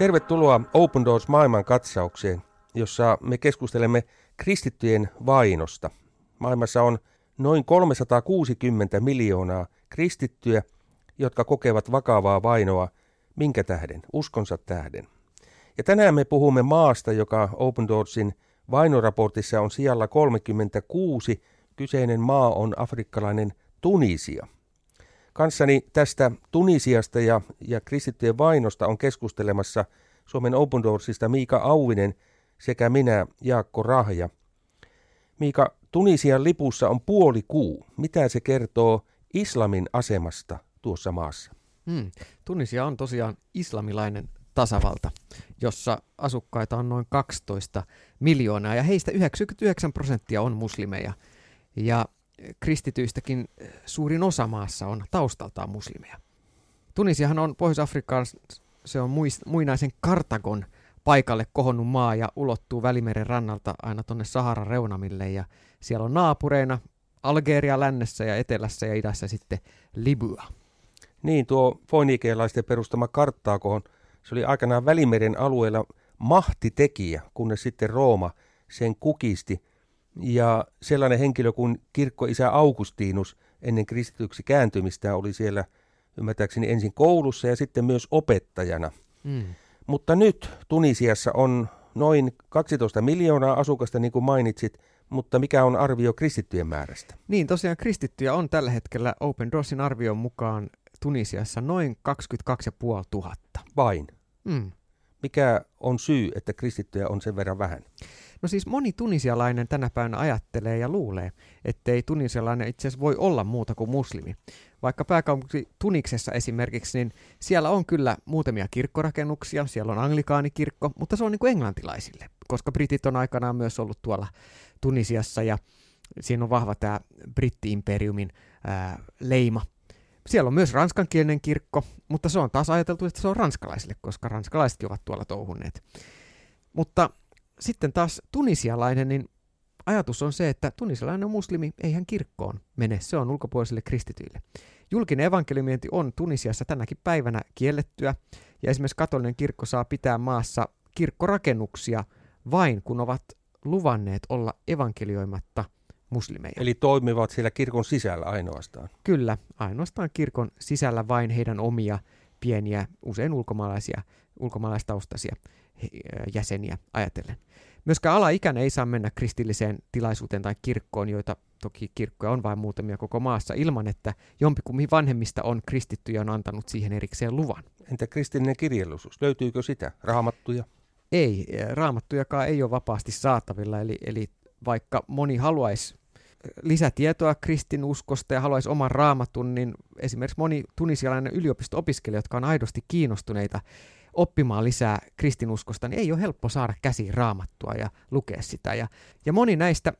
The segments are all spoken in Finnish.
Tervetuloa Open Doors maailman katsaukseen, jossa me keskustelemme kristittyjen vainosta. Maailmassa on noin 360 miljoonaa kristittyjä, jotka kokevat vakavaa vainoa minkä tähden, uskonsa tähden. Ja tänään me puhumme maasta, joka Open Doorsin vainoraportissa on sijalla 36. Kyseinen maa on afrikkalainen Tunisia. Kanssani tästä Tunisiasta ja, ja kristittyjen vainosta on keskustelemassa Suomen Open Doorsista Miika Auvinen sekä minä Jaakko Rahja. Miika, Tunisian lipussa on puoli kuu. Mitä se kertoo islamin asemasta tuossa maassa? Hmm. Tunisia on tosiaan islamilainen tasavalta, jossa asukkaita on noin 12 miljoonaa ja heistä 99 prosenttia on muslimeja. Ja kristityistäkin suurin osa maassa on taustaltaan muslimeja. Tunisiahan on Pohjois-Afrikkaan, se on muinaisen Kartagon paikalle kohonnut maa ja ulottuu Välimeren rannalta aina tuonne Saharan reunamille ja siellä on naapureina Algeria lännessä ja etelässä ja idässä sitten Libya. Niin, tuo foinikealaisten perustama Karttaakoon, se oli aikanaan Välimeren alueella mahtitekijä, kunnes sitten Rooma sen kukisti – ja sellainen henkilö kuin kirkkoisä Augustinus ennen kristityksi kääntymistä oli siellä ymmärtääkseni ensin koulussa ja sitten myös opettajana. Mm. Mutta nyt Tunisiassa on noin 12 miljoonaa asukasta, niin kuin mainitsit, mutta mikä on arvio kristittyjen määrästä? Niin, tosiaan kristittyjä on tällä hetkellä Open Doorsin arvion mukaan Tunisiassa noin 22 500. Vain? Mm. Mikä on syy, että kristittyjä on sen verran vähän? No siis moni tunisialainen tänä päivänä ajattelee ja luulee, ettei tunisialainen itse asiassa voi olla muuta kuin muslimi. Vaikka pääkaupunki Tuniksessa esimerkiksi, niin siellä on kyllä muutamia kirkkorakennuksia, siellä on anglikaanikirkko, mutta se on niin kuin englantilaisille, koska britit on aikanaan myös ollut tuolla Tunisiassa ja siinä on vahva tämä britti-imperiumin ää, leima. Siellä on myös ranskankielinen kirkko, mutta se on taas ajateltu, että se on ranskalaisille, koska ranskalaisetkin ovat tuolla touhunneet. Mutta sitten taas tunisialainen, niin ajatus on se, että tunisialainen on muslimi, ei hän kirkkoon mene, se on ulkopuolisille kristityille. Julkinen evankeliumenti on Tunisiassa tänäkin päivänä kiellettyä, ja esimerkiksi katolinen kirkko saa pitää maassa kirkkorakennuksia vain kun ovat luvanneet olla evankelioimatta muslimeja. Eli toimivat siellä kirkon sisällä ainoastaan? Kyllä, ainoastaan kirkon sisällä vain heidän omia pieniä, usein ulkomaalaisia, ulkomaalaistaustaisia jäseniä ajatellen. Myöskään alaikäinen ei saa mennä kristilliseen tilaisuuteen tai kirkkoon, joita toki kirkkoja on vain muutamia koko maassa, ilman että jompikumpi vanhemmista on kristitty ja on antanut siihen erikseen luvan. Entä kristillinen kirjallisuus? Löytyykö sitä? Raamattuja? Ei, raamattujakaan ei ole vapaasti saatavilla, eli, eli vaikka moni haluaisi lisätietoa kristinuskosta ja haluaisi oman raamatun, niin esimerkiksi moni tunisialainen yliopisto-opiskelija, jotka on aidosti kiinnostuneita oppimaan lisää kristinuskosta, niin ei ole helppo saada käsiin raamattua ja lukea sitä. Ja, ja moni näistä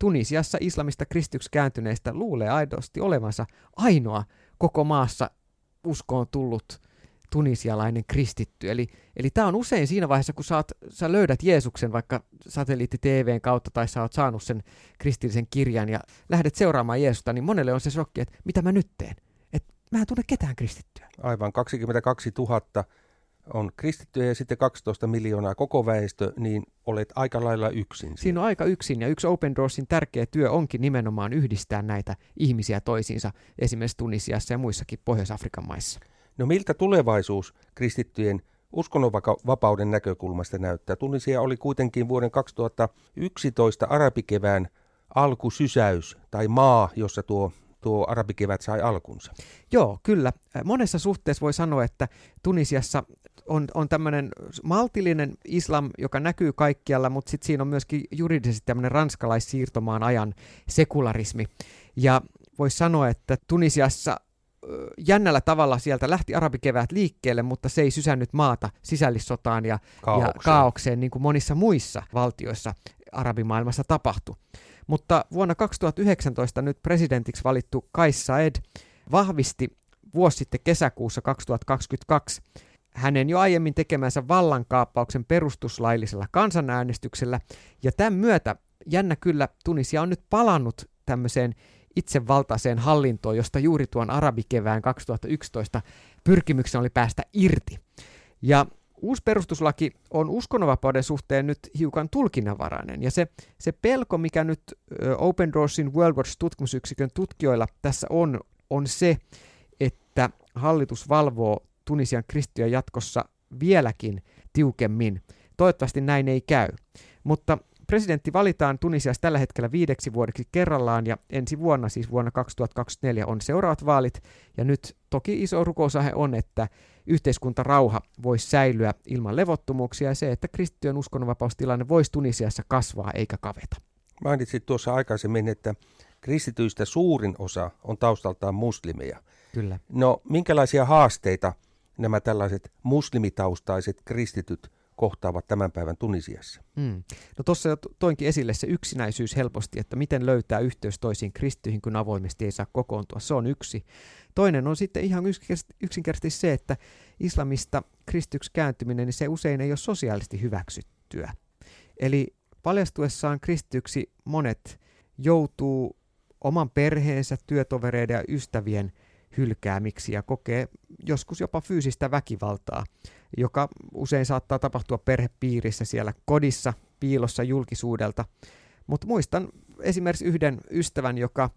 Tunisiassa islamista kristyksi kääntyneistä luulee aidosti olevansa ainoa koko maassa uskoon tullut tunisialainen kristitty. Eli, eli tämä on usein siinä vaiheessa, kun saat, sä löydät Jeesuksen vaikka satelliitti-TVn kautta tai sä oot saanut sen kristillisen kirjan ja lähdet seuraamaan Jeesusta, niin monelle on se shokki, että mitä mä nyt teen? Että mä en tunne ketään kristittyä. Aivan, 22 000 on kristittyjä ja sitten 12 miljoonaa koko väestö, niin olet aika lailla yksin. Siinä, siinä on aika yksin ja yksi Open Doorsin tärkeä työ onkin nimenomaan yhdistää näitä ihmisiä toisiinsa esimerkiksi Tunisiassa ja muissakin Pohjois-Afrikan maissa. No miltä tulevaisuus kristittyjen uskonnonvapauden näkökulmasta näyttää? Tunisia oli kuitenkin vuoden 2011 arabikevään alkusysäys tai maa, jossa tuo tuo arabikevät sai alkunsa. Joo, kyllä. Monessa suhteessa voi sanoa, että Tunisiassa on, on tämmöinen maltillinen islam, joka näkyy kaikkialla, mutta sitten siinä on myöskin juridisesti tämmöinen ranskalaissiirtomaan ajan sekularismi. Ja voisi sanoa, että Tunisiassa jännällä tavalla sieltä lähti arabikevät liikkeelle, mutta se ei sysännyt maata sisällissotaan ja kaaukseen, ja kaaukseen niin kuin monissa muissa valtioissa arabimaailmassa tapahtui. Mutta vuonna 2019 nyt presidentiksi valittu Kais Saed vahvisti vuosi sitten kesäkuussa 2022 hänen jo aiemmin tekemänsä vallankaappauksen perustuslaillisella kansanäänestyksellä, ja tämän myötä jännä kyllä Tunisia on nyt palannut tämmöiseen itsevaltaiseen hallintoon, josta juuri tuon arabikevään 2011 pyrkimyksen oli päästä irti. Ja Uusi perustuslaki on uskonnonvapauden suhteen nyt hiukan tulkinnanvarainen, ja se, se pelko, mikä nyt Open Doorsin World Watch tutkimusyksikön tutkijoilla tässä on, on se, että hallitus valvoo Tunisian kristittyjä jatkossa vieläkin tiukemmin. Toivottavasti näin ei käy. Mutta presidentti valitaan Tunisiassa tällä hetkellä viideksi vuodeksi kerrallaan ja ensi vuonna, siis vuonna 2024, on seuraavat vaalit. Ja nyt toki iso rukousahe on, että yhteiskuntarauha voisi säilyä ilman levottomuuksia ja se, että kristittyjen uskonnonvapaustilanne voisi Tunisiassa kasvaa eikä kaveta. Mainitsit tuossa aikaisemmin, että kristityistä suurin osa on taustaltaan muslimeja. Kyllä. No, minkälaisia haasteita nämä tällaiset muslimitaustaiset kristityt kohtaavat tämän päivän Tunisiassa. Mm. No tuossa jo toinkin esille se yksinäisyys helposti, että miten löytää yhteys toisiin kristyihin, kun avoimesti ei saa kokoontua. Se on yksi. Toinen on sitten ihan yksinkertaisesti se, että islamista kristyksi kääntyminen, niin se usein ei ole sosiaalisesti hyväksyttyä. Eli paljastuessaan kristyksi monet joutuu oman perheensä, työtovereiden ja ystävien hylkäämiksi ja kokee joskus jopa fyysistä väkivaltaa joka usein saattaa tapahtua perhepiirissä siellä kodissa, piilossa julkisuudelta. Mutta muistan esimerkiksi yhden ystävän, joka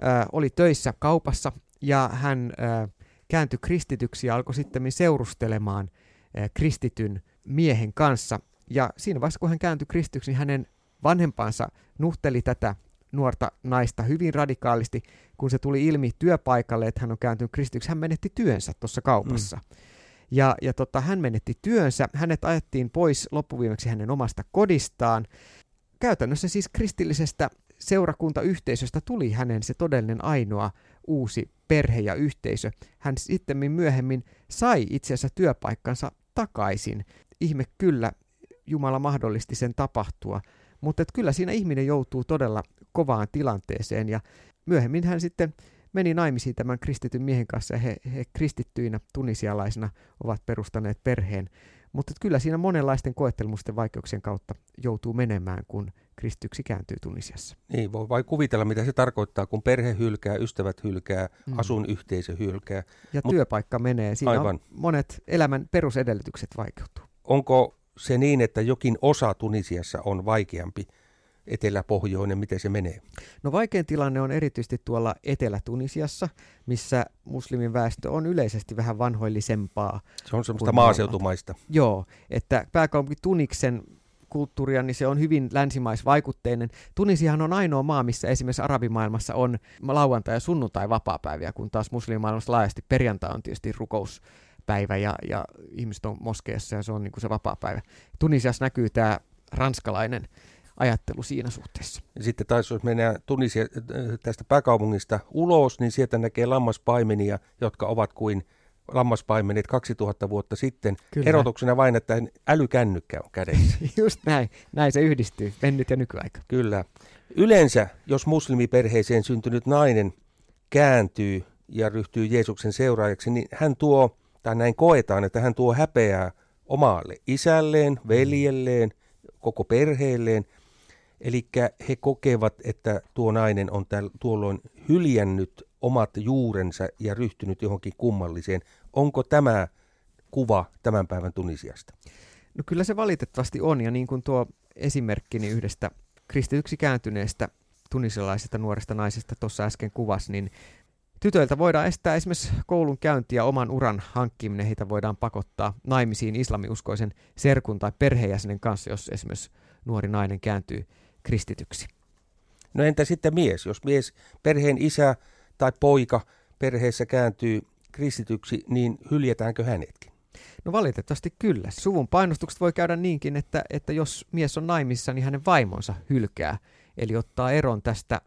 ää, oli töissä kaupassa ja hän ää, kääntyi kristityksi ja alkoi sitten seurustelemaan ää, kristityn miehen kanssa. Ja siinä vaiheessa, kun hän kääntyi kristityksi, niin hänen vanhempansa nuhteli tätä nuorta naista hyvin radikaalisti, kun se tuli ilmi työpaikalle, että hän on kääntynyt kristityksi, hän menetti työnsä tuossa kaupassa. Mm. Ja, ja tota, hän menetti työnsä, hänet ajettiin pois loppuviimeksi hänen omasta kodistaan. Käytännössä siis kristillisestä seurakuntayhteisöstä tuli hänen se todellinen ainoa uusi perhe ja yhteisö. Hän sitten myöhemmin sai itse asiassa työpaikkansa takaisin. Ihme kyllä, Jumala mahdollisti sen tapahtua. Mutta kyllä siinä ihminen joutuu todella kovaan tilanteeseen ja myöhemmin hän sitten meni naimisiin tämän kristityn miehen kanssa ja he, he kristittyinä tunisialaisina ovat perustaneet perheen. Mutta kyllä siinä monenlaisten koettelmusten vaikeuksien kautta joutuu menemään, kun kristyksi kääntyy Tunisiassa. Niin, voi vain kuvitella, mitä se tarkoittaa, kun perhe hylkää, ystävät hylkää, mm. asun yhteisö hylkää. Ja Mut, työpaikka menee. Siinä aivan. on monet elämän perusedellytykset vaikeutuu. Onko se niin, että jokin osa Tunisiassa on vaikeampi eteläpohjoinen, miten se menee? No vaikein tilanne on erityisesti tuolla Etelä-Tunisiassa, missä muslimin väestö on yleisesti vähän vanhoillisempaa. Se on semmoista maaseutumaista. Maailmat. Joo, että pääkaupunki Tuniksen kulttuuria, niin se on hyvin länsimaisvaikutteinen. Tunisiahan on ainoa maa, missä esimerkiksi arabimaailmassa on lauantai- ja sunnuntai vapaa-päiviä, kun taas muslimimaailmassa laajasti perjantai on tietysti rukouspäivä ja, ja ihmiset on moskeessa ja se on niin kuin se vapaa-päivä. Tunisiassa näkyy tämä ranskalainen ajattelu siinä suhteessa. Ja sitten taas jos mennään Tunisia äh, tästä pääkaupungista ulos, niin sieltä näkee lammaspaimenia, jotka ovat kuin lammaspaimenet 2000 vuotta sitten. Kyllä. Erotuksena vain, että älykännykkä on kädessä. Just näin, näin se yhdistyy, mennyt ja nykyaika. Kyllä. Yleensä, jos muslimiperheeseen syntynyt nainen kääntyy ja ryhtyy Jeesuksen seuraajaksi, niin hän tuo, tai näin koetaan, että hän tuo häpeää omalle isälleen, veljelleen, koko perheelleen – Eli he kokevat, että tuo nainen on täl, tuolloin hyljännyt omat juurensa ja ryhtynyt johonkin kummalliseen. Onko tämä kuva tämän päivän Tunisiasta? No kyllä se valitettavasti on, ja niin kuin tuo esimerkkini yhdestä kristityksi kääntyneestä tunisialaisesta nuoresta naisesta tuossa äsken kuvasi, niin tytöiltä voidaan estää esimerkiksi koulun käynti ja oman uran hankkiminen. Heitä voidaan pakottaa naimisiin islamiuskoisen serkun tai perheenjäsenen kanssa, jos esimerkiksi nuori nainen kääntyy kristityksi. No entä sitten mies? Jos mies, perheen isä tai poika perheessä kääntyy kristityksi, niin hyljetäänkö hänetkin? No valitettavasti kyllä. Suvun painostukset voi käydä niinkin, että, että jos mies on naimissa, niin hänen vaimonsa hylkää, eli ottaa eron tästä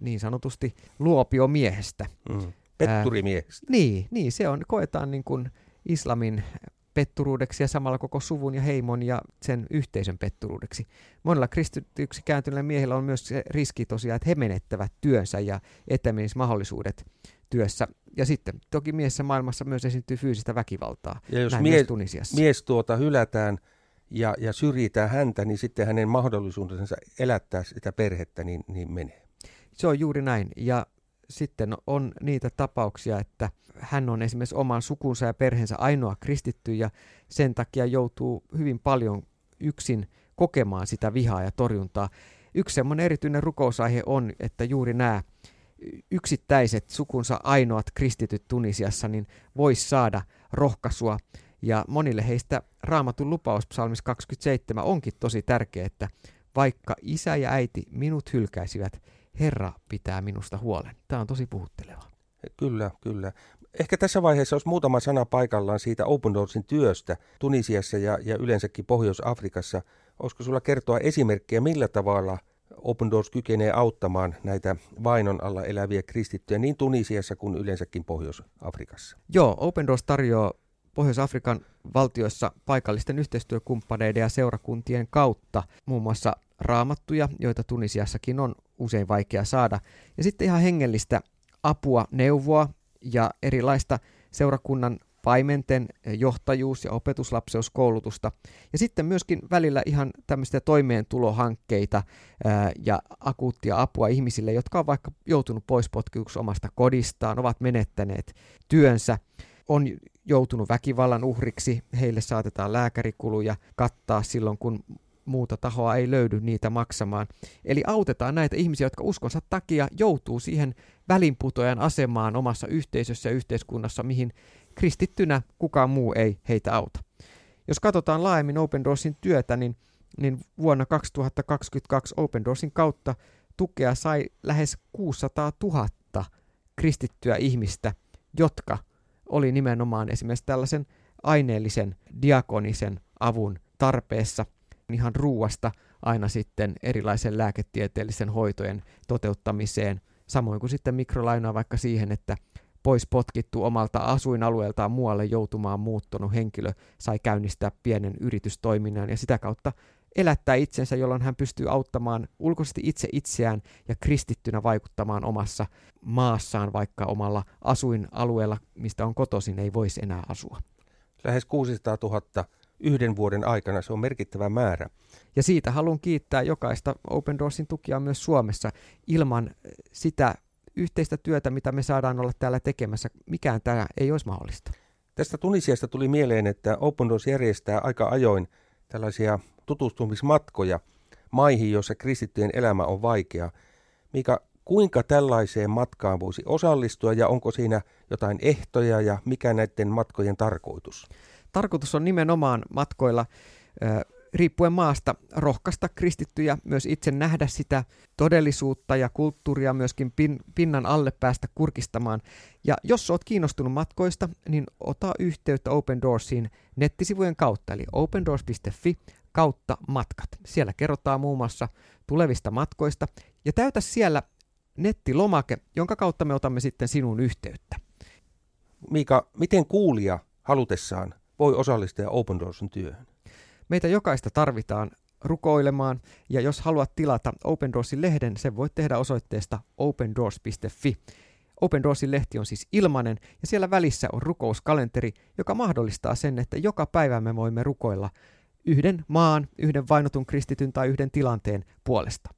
niin sanotusti luopiomiehestä. Mm. Petturimiehestä. Ää, niin, niin, se on, koetaan niin kuin islamin petturuudeksi ja samalla koko suvun ja heimon ja sen yhteisön petturuudeksi. Monella kristityksi kääntyneillä miehillä on myös se riski tosiaan, että he menettävät työnsä ja etämismahdollisuudet työssä. Ja sitten toki miessä maailmassa myös esiintyy fyysistä väkivaltaa. Ja jos mie- mies tuota hylätään ja, ja syrjitään häntä, niin sitten hänen mahdollisuutensa elättää sitä perhettä niin, niin menee. Se on juuri näin. Ja sitten on niitä tapauksia, että hän on esimerkiksi oman sukunsa ja perheensä ainoa kristitty ja sen takia joutuu hyvin paljon yksin kokemaan sitä vihaa ja torjuntaa. Yksi semmoinen erityinen rukousaihe on, että juuri nämä yksittäiset sukunsa ainoat kristityt Tunisiassa niin voisi saada rohkaisua. Ja monille heistä raamatun lupaus psalmis 27 onkin tosi tärkeä, että vaikka isä ja äiti minut hylkäisivät, Herra pitää minusta huolen. Tämä on tosi puhutteleva. Kyllä, kyllä. Ehkä tässä vaiheessa olisi muutama sana paikallaan siitä Open Doorsin työstä Tunisiassa ja, ja yleensäkin Pohjois-Afrikassa. Olisiko sulla kertoa esimerkkejä, millä tavalla Open Doors kykenee auttamaan näitä vainon alla eläviä kristittyjä niin Tunisiassa kuin yleensäkin Pohjois-Afrikassa? Joo, Open Doors tarjoaa Pohjois-Afrikan valtioissa paikallisten yhteistyökumppaneiden ja seurakuntien kautta muun muassa raamattuja, joita Tunisiassakin on usein vaikea saada, ja sitten ihan hengellistä apua, neuvoa ja erilaista seurakunnan paimenten johtajuus- ja opetuslapseuskoulutusta. Ja sitten myöskin välillä ihan tämmöistä toimeentulohankkeita ää, ja akuuttia apua ihmisille, jotka on vaikka joutunut pois potkituksi omasta kodistaan, ovat menettäneet työnsä, on joutunut väkivallan uhriksi, heille saatetaan lääkärikuluja kattaa silloin, kun muuta tahoa ei löydy niitä maksamaan. Eli autetaan näitä ihmisiä, jotka uskonsa takia joutuu siihen välinputojan asemaan omassa yhteisössä ja yhteiskunnassa, mihin kristittynä kukaan muu ei heitä auta. Jos katsotaan laajemmin Open Doorsin työtä, niin, niin vuonna 2022 Open Doorsin kautta tukea sai lähes 600 000 kristittyä ihmistä, jotka oli nimenomaan esimerkiksi tällaisen aineellisen diakonisen avun tarpeessa ihan ruuasta aina sitten erilaisen lääketieteellisen hoitojen toteuttamiseen, samoin kuin sitten mikrolainaa vaikka siihen, että pois potkittu omalta asuinalueeltaan muualle joutumaan muuttunut henkilö sai käynnistää pienen yritystoiminnan ja sitä kautta elättää itsensä, jolloin hän pystyy auttamaan ulkoisesti itse itseään ja kristittynä vaikuttamaan omassa maassaan, vaikka omalla asuinalueella, mistä on kotoisin, ei voisi enää asua. Lähes 600 000 yhden vuoden aikana, se on merkittävä määrä. Ja siitä haluan kiittää jokaista Open Doorsin tukia myös Suomessa. Ilman sitä yhteistä työtä, mitä me saadaan olla täällä tekemässä, mikään tämä ei olisi mahdollista. Tästä Tunisiasta tuli mieleen, että Open Doors järjestää aika ajoin tällaisia tutustumismatkoja maihin, joissa kristittyjen elämä on vaikea. Mikä, kuinka tällaiseen matkaan voisi osallistua ja onko siinä jotain ehtoja ja mikä näiden matkojen tarkoitus? Tarkoitus on nimenomaan matkoilla riippuen maasta rohkaista kristittyjä myös itse nähdä sitä todellisuutta ja kulttuuria myöskin pin, pinnan alle päästä kurkistamaan. Ja jos olet kiinnostunut matkoista, niin ota yhteyttä Open Doorsiin nettisivujen kautta, eli opendoors.fi kautta matkat. Siellä kerrotaan muun muassa tulevista matkoista ja täytä siellä nettilomake, jonka kautta me otamme sitten sinun yhteyttä. Mika, miten kuulija halutessaan voi osallistua Open Doorsin työhön? Meitä jokaista tarvitaan rukoilemaan, ja jos haluat tilata Open Doorsin lehden, sen voit tehdä osoitteesta opendoors.fi. Open Doorsin lehti on siis ilmainen, ja siellä välissä on rukouskalenteri, joka mahdollistaa sen, että joka päivä me voimme rukoilla yhden maan, yhden vainotun kristityn tai yhden tilanteen puolesta.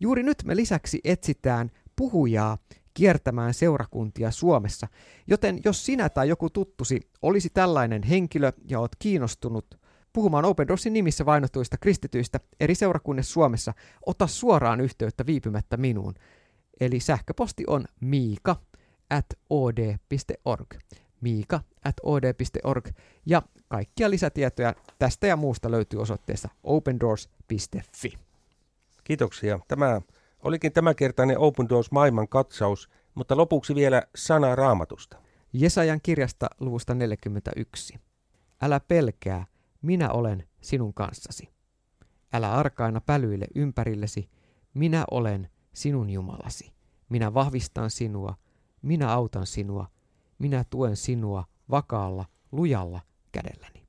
Juuri nyt me lisäksi etsitään puhujaa kiertämään seurakuntia Suomessa, joten jos sinä tai joku tuttusi olisi tällainen henkilö ja olet kiinnostunut puhumaan Open Doorsin nimissä vainotuista kristityistä eri seurakunnissa Suomessa, ota suoraan yhteyttä viipymättä minuun. Eli sähköposti on miika at od.org. Miika at od.org. Ja kaikkia lisätietoja tästä ja muusta löytyy osoitteessa opendoors.fi. Kiitoksia. Tämä olikin tämänkertainen Open Doors maailman katsaus, mutta lopuksi vielä sana raamatusta. Jesajan kirjasta luvusta 41. Älä pelkää, minä olen sinun kanssasi. Älä arkaina pälyille ympärillesi, minä olen sinun Jumalasi. Minä vahvistan sinua, minä autan sinua, minä tuen sinua vakaalla, lujalla kädelläni.